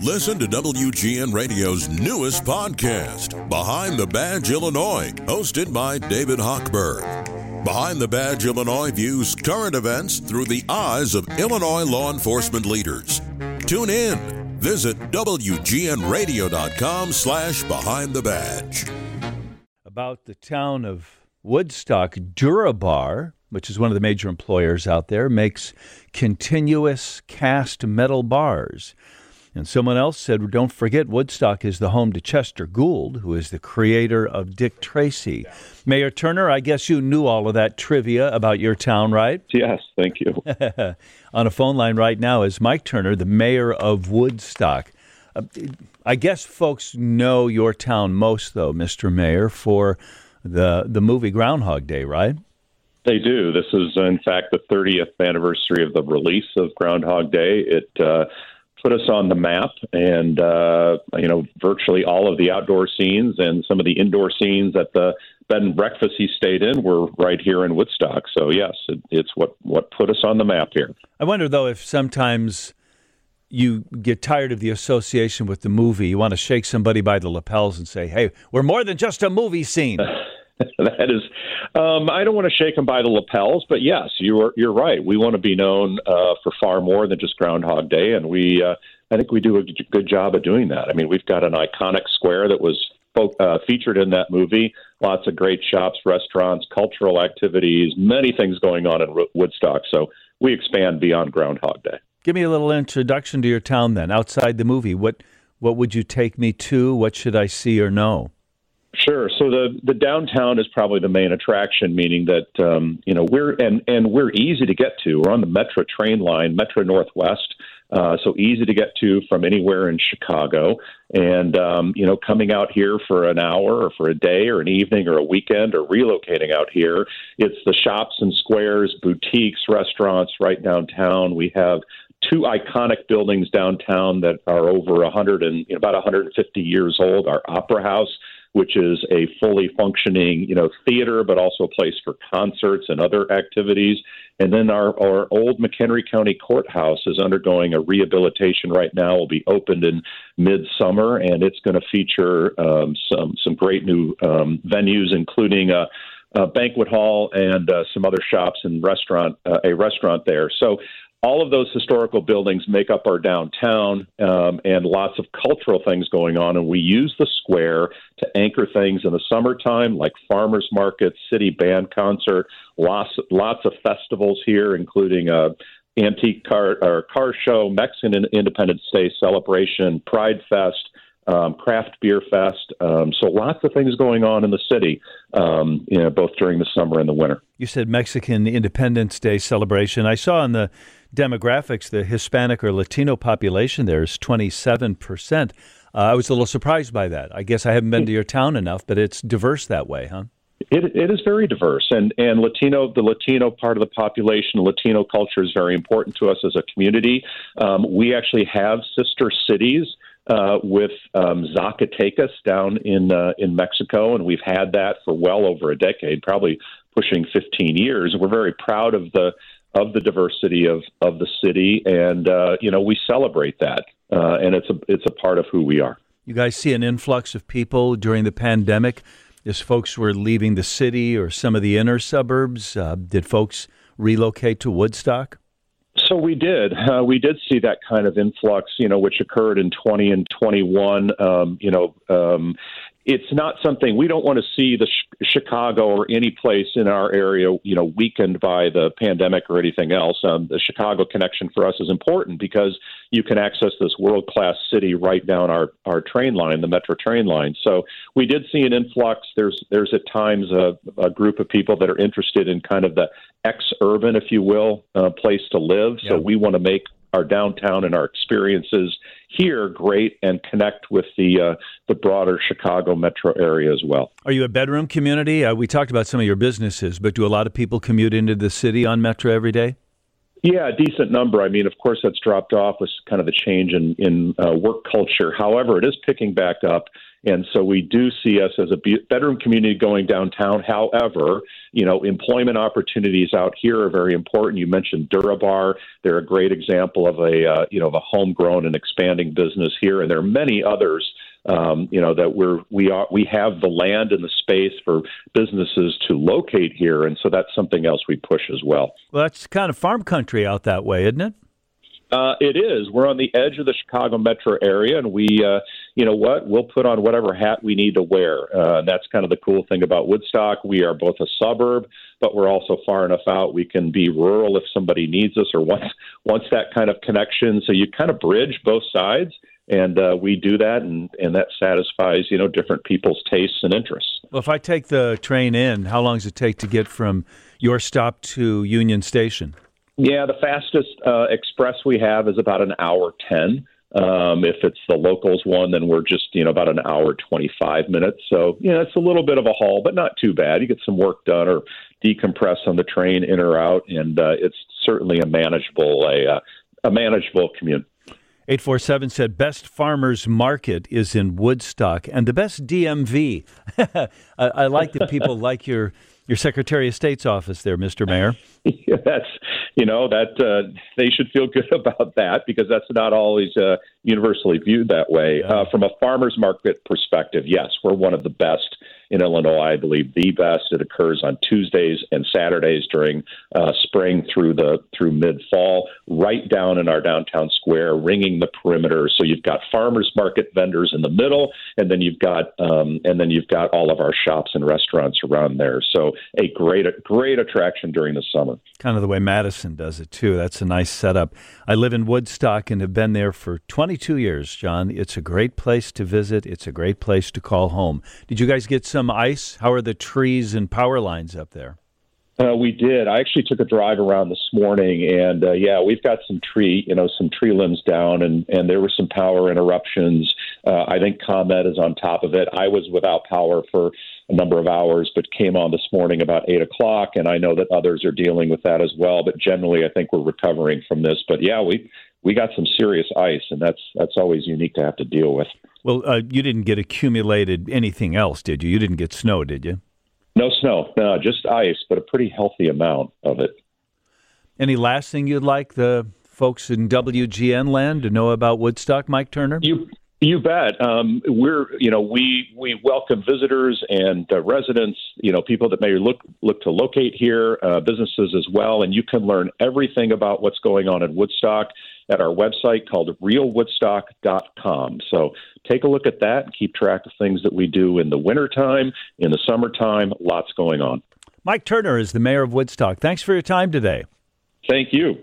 Listen to WGN Radio's newest podcast, Behind the Badge Illinois, hosted by David Hochberg. Behind the Badge Illinois views current events through the eyes of Illinois law enforcement leaders. Tune in. Visit WGNRadio.com slash Behind the Badge. About the town of Woodstock, Durabar, which is one of the major employers out there, makes continuous cast metal bars. And someone else said, don't forget, Woodstock is the home to Chester Gould, who is the creator of Dick Tracy. Mayor Turner, I guess you knew all of that trivia about your town, right? Yes, thank you. On a phone line right now is Mike Turner, the mayor of Woodstock. Uh, I guess folks know your town most, though, Mr. Mayor, for the the movie Groundhog Day, right? They do. This is, in fact, the 30th anniversary of the release of Groundhog Day. It uh, put us on the map, and uh, you know, virtually all of the outdoor scenes and some of the indoor scenes at the bed and breakfast he stayed in were right here in Woodstock. So yes, it, it's what what put us on the map here. I wonder though if sometimes you get tired of the association with the movie. You want to shake somebody by the lapels and say, "Hey, we're more than just a movie scene." that is, um, I don't want to shake them by the lapels, but yes, you're you're right. We want to be known uh, for far more than just Groundhog Day, and we uh, I think we do a good job of doing that. I mean, we've got an iconic square that was uh, featured in that movie. Lots of great shops, restaurants, cultural activities, many things going on in Woodstock. So we expand beyond Groundhog Day. Give me a little introduction to your town then, outside the movie. What what would you take me to? What should I see or know? Sure. So the the downtown is probably the main attraction, meaning that um, you know we're and and we're easy to get to. We're on the Metra train line, Metra Northwest, uh, so easy to get to from anywhere in Chicago. And um, you know, coming out here for an hour or for a day or an evening or a weekend or relocating out here, it's the shops and squares, boutiques, restaurants right downtown. We have two iconic buildings downtown that are over a 100 and you know, about 150 years old. Our Opera House which is a fully functioning, you know, theater, but also a place for concerts and other activities. And then our, our old McHenry County Courthouse is undergoing a rehabilitation right now. Will be opened in midsummer, and it's going to feature um, some some great new um, venues, including a, a banquet hall and uh, some other shops and restaurant uh, a restaurant there. So all of those historical buildings make up our downtown um, and lots of cultural things going on. And we use the square to anchor things in the summertime, like farmers markets, city band concert, lots, lots of festivals here, including a antique car, or car show, Mexican Independence Day celebration, Pride Fest, um, craft beer fest. Um, so lots of things going on in the city, um, you know, both during the summer and the winter. You said Mexican Independence Day celebration. I saw in the demographics the Hispanic or Latino population there is 27%. Uh, I was a little surprised by that. I guess I haven't been to your town enough, but it's diverse that way, huh? It, it is very diverse, and and Latino, the Latino part of the population, Latino culture is very important to us as a community. Um, we actually have sister cities uh, with um, Zacatecas down in uh, in Mexico, and we've had that for well over a decade, probably pushing 15 years. We're very proud of the of the diversity of of the city, and uh, you know we celebrate that, uh, and it's a it's a part of who we are. You guys see an influx of people during the pandemic as folks were leaving the city or some of the inner suburbs. Uh, did folks relocate to Woodstock? So we did. Uh, we did see that kind of influx, you know, which occurred in 20 and 21. Um, you know, um, it's not something we don't want to see the sh- Chicago or any place in our area, you know, weakened by the pandemic or anything else. Um, the Chicago connection for us is important because you can access this world class city right down our, our train line, the Metra train line. So we did see an influx. There's there's at times a, a group of people that are interested in kind of the ex urban, if you will, uh, place to live. So we want to make our downtown and our experiences here great and connect with the uh, the broader Chicago metro area as well. Are you a bedroom community? Uh, we talked about some of your businesses, but do a lot of people commute into the city on Metra every day? Yeah, a decent number. I mean, of course, that's dropped off with kind of the change in in uh, work culture. However, it is picking back up, and so we do see us as a bedroom community going downtown. However, you know, employment opportunities out here are very important. You mentioned Durabar; they're a great example of a uh, you know of a homegrown and expanding business here, and there are many others um, you know that we're we are we have the land and the space for businesses to locate here, and so that's something else we push as well. Well, that's kind of farm country out that way, isn't it? Uh, it is. We're on the edge of the Chicago metro area, and we, uh, you know what, we'll put on whatever hat we need to wear. Uh, that's kind of the cool thing about Woodstock. We are both a suburb, but we're also far enough out. We can be rural if somebody needs us or wants wants that kind of connection. So you kind of bridge both sides and uh, we do that, and, and that satisfies you know different people's tastes and interests. Well, if I take the train in, how long does it take to get from your stop to Union Station? Yeah, the fastest uh, express we have is about an hour ten. Um, if it's the locals one, then we're just you know about an hour twenty five minutes. So yeah, it's a little bit of a haul, but not too bad. You get some work done or decompress on the train in or out, and uh, it's certainly a manageable a, uh, a manageable commute. 847 said best farmers market is in Woodstock and the best DMV. I, I, like that people like your your Secretary of State's office there, Mr. Mayor. Yeah, that's you know that uh, they should feel good about that because that's not always uh, universally viewed that way. Uh, from a farmers market perspective, yes, we're one of the best in Illinois. I believe the best. It occurs on Tuesdays and Saturdays during uh, spring through the through mid fall, right down in our downtown square, ringing the perimeter. So you've got farmers market vendors in the middle, and then you've got um, and then you've got all of our shops and restaurants around there. So a great great attraction during the summer. Kind of the way Madison does it too. That's a nice setup. I live in Woodstock and have been there for 22 years, John. It's a great place to visit. It's a great place to call home. Did you guys get some some ice? How are the trees and power lines up there? Uh, we did. I actually took a drive around this morning, and uh, yeah, we've got some tree, you know, some tree limbs down, and and there were some power interruptions. Uh, I think ComEd is on top of it. I was without power for a number of hours, but came on this morning about eight o'clock, and I know that others are dealing with that as well. But generally, I think we're recovering from this. But yeah, we we got some serious ice, and that's that's always unique to have to deal with. Well, uh, you didn't get accumulated anything else, did you? You didn't get snow, did you? No snow, no, just ice, but a pretty healthy amount of it. Any last thing you'd like the folks in WGN land to know about Woodstock, Mike Turner? You you bet. Um, we're you know we we welcome visitors and uh, residents. You know people that may look look to locate here, uh, businesses as well, and you can learn everything about what's going on in Woodstock at our website called realwoodstock.com. So take a look at that and keep track of things that we do in the wintertime, in the summertime, lots going on. Mike Turner is the mayor of Woodstock. Thanks for your time today. Thank you.